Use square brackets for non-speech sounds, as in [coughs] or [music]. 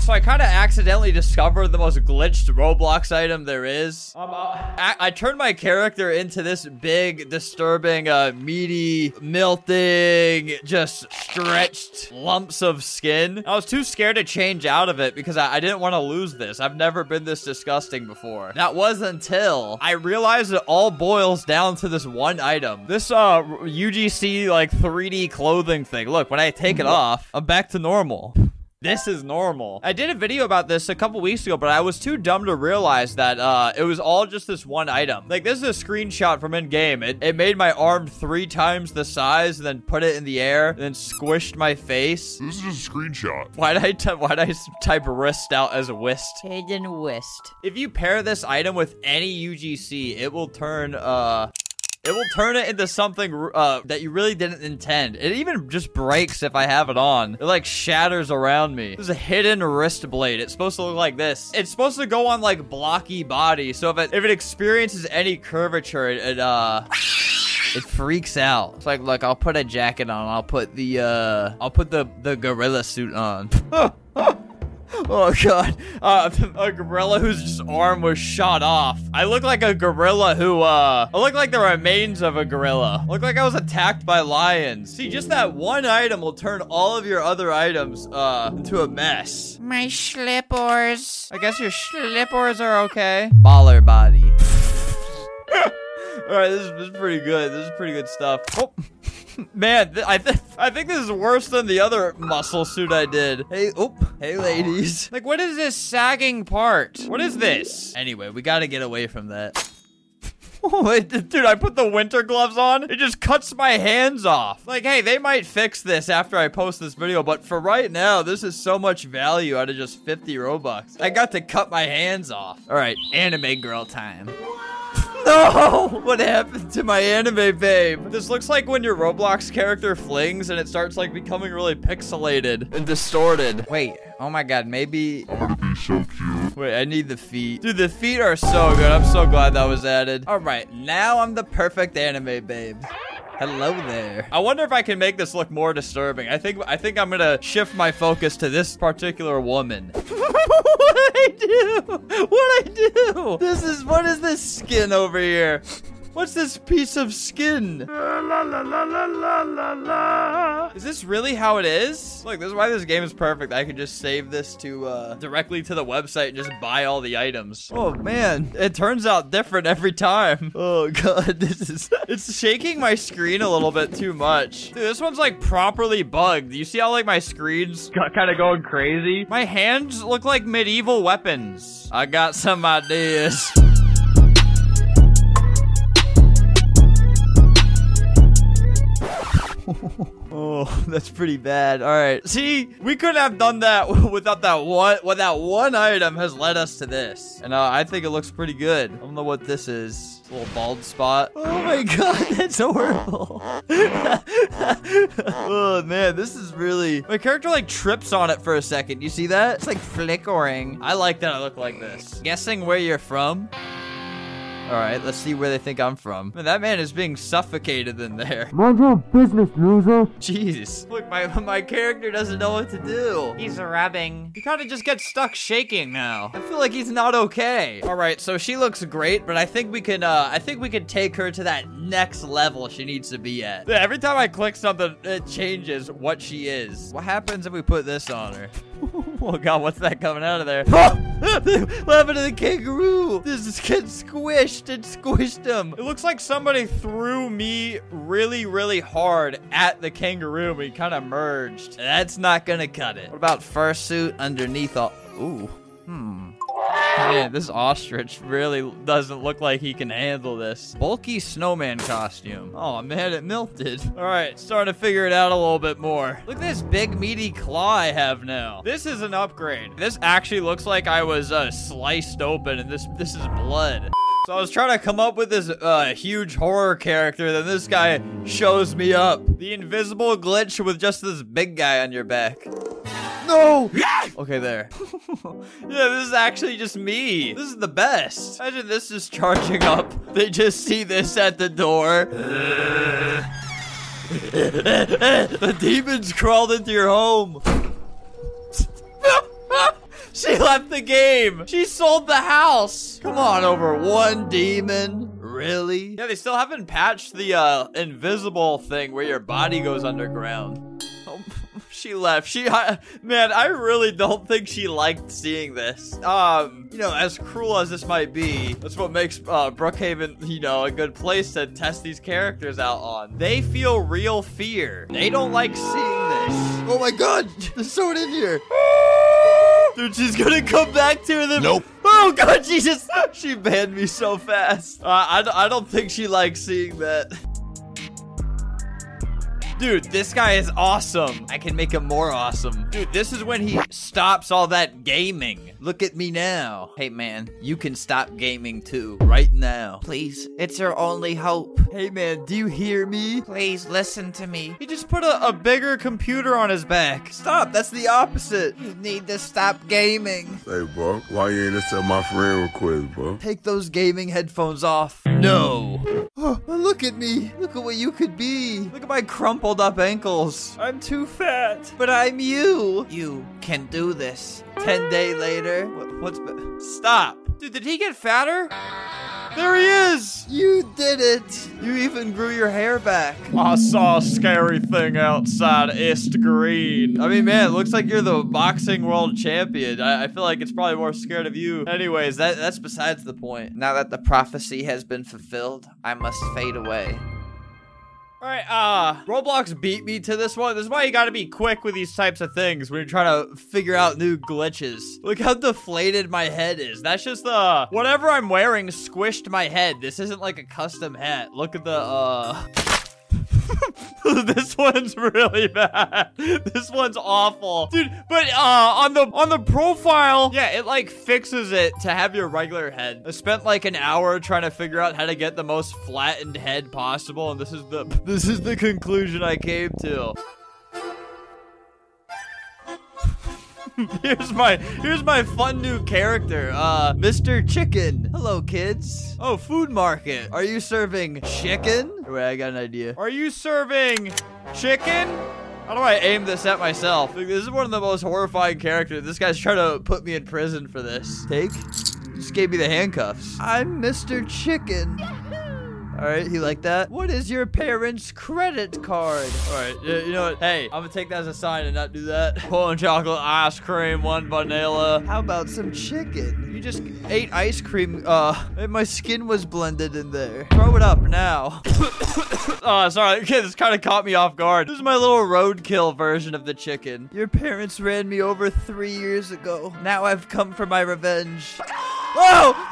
so I kind of accidentally discovered the most glitched Roblox item there is. Um, uh, I, I turned my character into this big, disturbing, uh, meaty, melting, just stretched lumps of skin. I was too scared to change out of it because I, I didn't want to lose this. I've never been this disgusting before. That was until I realized it all boils down to this one item. This uh UGC like 3D clothing thing. Look, when I take it off, I'm back to normal. This is normal. I did a video about this a couple weeks ago, but I was too dumb to realize that uh, it was all just this one item. Like, this is a screenshot from in-game. It, it made my arm three times the size, and then put it in the air, and then squished my face. This is just a screenshot. Why'd I, t- why'd I s- type wrist out as a whist? Hidden Wist. If you pair this item with any UGC, it will turn, uh... It will turn it into something uh, that you really didn't intend. It even just breaks if I have it on. It like shatters around me. This is a hidden wrist blade. It's supposed to look like this. It's supposed to go on like blocky body. So if it if it experiences any curvature, it, it uh it freaks out. It's like, look, I'll put a jacket on. I'll put the uh I'll put the the gorilla suit on. [laughs] [laughs] [laughs] Oh god, uh, a gorilla whose arm was shot off. I look like a gorilla who, uh, I look like the remains of a gorilla. I look like I was attacked by lions. See, just that one item will turn all of your other items, uh, into a mess. My slippers. I guess your slippers are okay. [laughs] Baller body. [laughs] All right, this is, this is pretty good. This is pretty good stuff. Oh. Man, th- I think [laughs] I think this is worse than the other muscle suit I did. Hey, oop, hey, ladies. [laughs] Like, what is this sagging part? What is this? Anyway, we got to get away from that. [laughs] Oh, dude, I put the winter gloves on. It just cuts my hands off. Like, hey, they might fix this after I post this video, but for right now, this is so much value out of just 50 Robux. I got to cut my hands off. All right, anime girl time. No! [laughs] What happened to my anime babe? This looks like when your Roblox character flings and it starts like becoming really pixelated and distorted. Wait, oh my god, maybe... I'm gonna be so cute. Wait, I need the feet. Dude, the feet are so good. I'm so glad that was added. All right, now I'm the perfect anime babe. Hello there. I wonder if I can make this look more disturbing. I think I think I'm gonna shift my focus to this particular woman. [laughs] what I do? What I do? This is what is this skin over here? What's this piece of skin? La, la, la, Is this really how it is? Look, this is why this game is perfect. I could just save this to uh, directly to the website and just buy all the items. Oh man, it turns out different every time. [laughs] Oh god, this is [laughs] it's shaking my screen a little bit too much. Dude, this one's like properly bugged. You see how like my screen's kind of going crazy? My hands look like medieval weapons. I got some ideas. [laughs] Oh, [laughs] that's pretty bad. All right. See, we couldn't have done that [laughs] without that one. What that one item has led us to this, and uh, I think it looks pretty good. I don't know what this is. A little bald spot. [laughs] Oh my god, that's horrible. oh man, this is really. My character like trips on it for a second. You see that? It's like flickering. I like that I look like this. Guessing where you're from. All right, let's see where they think I'm from. Man, that man is being suffocated in there. [laughs] Mind your business, loser. Jeez. Look, my my character doesn't know what to do. He's rubbing. He kind of just gets stuck shaking now. I feel like he's not okay. All right, so she looks great, but I think we can uh I think we can take her to that next level she needs to be at. Yeah, Every time I click something, it changes what she is. What happens if we put this on her? [laughs] oh god, what's that coming out of there? [laughs] what happened to the kangaroo? This is getting squished and squished him. It looks like somebody threw me really, really hard at the kangaroo we kind of merged. That's not gonna cut it. What about fursuit underneath all? Ooh. Hmm. Man, this ostrich really doesn't look like he can handle this. Bulky snowman costume. Oh man, it melted. All right, starting to figure it out a little bit more. Look at this big meaty claw I have now. This is an upgrade. This actually looks like I was uh, sliced open and this this is blood. So I was trying to come up with this uh, huge horror character, then this guy shows me up. The invisible glitch with just this big guy on your back. No! Okay, there. [laughs] yeah, this is actually just me. This is the best. Imagine this is charging up. They just see this at the door. [laughs] the demons crawled into your home. [laughs] She left the game. She sold the house. Come on over, one demon. Really? Yeah, they still haven't patched the uh, invisible thing where your body goes underground. She left. She, I, man, I really don't think she liked seeing this. Um, you know, as cruel as this might be, that's what makes uh, Brookhaven, you know, a good place to test these characters out on. They feel real fear. They don't like seeing this. Oh my god, there's someone in here. [laughs] Dude, she's gonna come back to them. Nope. Oh god, [laughs] Jesus! She banned me so fast. Uh, I, I don't think she likes seeing that. Dude, this guy is awesome. I can make him more awesome. Dude, this is when he stops all that gaming. Look at me now. Hey man, you can stop gaming too, right now. Please, it's your only hope. Hey man, do you hear me? Please listen to me. He just put a, a bigger computer on his back. Stop, that's the opposite. You need to stop gaming. Hey, bro, why you ain't accept my friend request, bro? Take those gaming headphones off. No. Oh, look at me. Look at what you could be. Look at my crumpled up ankles. I'm too fat. But I'm you. You can do this. Ten day later. What, what's. be- Stop. Dude, did he get fatter? There he is! You did it! You even grew your hair back. I saw a scary thing outside East Green. I mean, man, it looks like you're the boxing world champion. I, I feel like it's probably more scared of you. Anyways, that, that's besides the point. Now that the prophecy has been fulfilled, I must fade away. All right, uh, Roblox beat me to this one. This is why you gotta be quick with these types of things when you're trying to figure out new glitches. Look how deflated my head is. That's just the, whatever I'm wearing squished my head. This isn't like a custom hat. Look at the, uh... [laughs] this one's really bad. [laughs] This one's awful. Dude, but uh on the on the profile, yeah, it like fixes it to have your regular head. I spent like an hour trying to figure out how to get the most flattened head possible, and this is the [laughs] this is the conclusion I came to. [laughs] here's my here's my fun new character, uh, Mr. Chicken. Hello, kids. Oh, food market. Are you serving chicken? Wait, I got an idea. Are you serving chicken? How do I aim this at myself? This is one of the most horrifying characters. This guy's trying to put me in prison for this. Take. Just gave me the handcuffs. I'm Mr. Chicken. [laughs] All right, you like that? What is your parents' credit card? All right, you, you know what? Hey, I'm gonna take that as a sign and not do that. [laughs] One chocolate ice cream, one vanilla. How about some chicken? You just ate ice cream. Uh, and my skin was blended in there. Throw it up now. [coughs] oh, sorry. Okay, [laughs] this kind of caught me off guard. This is my little roadkill version of the chicken. Your parents ran me over three years ago. Now I've come for my revenge. [gasps] Oh!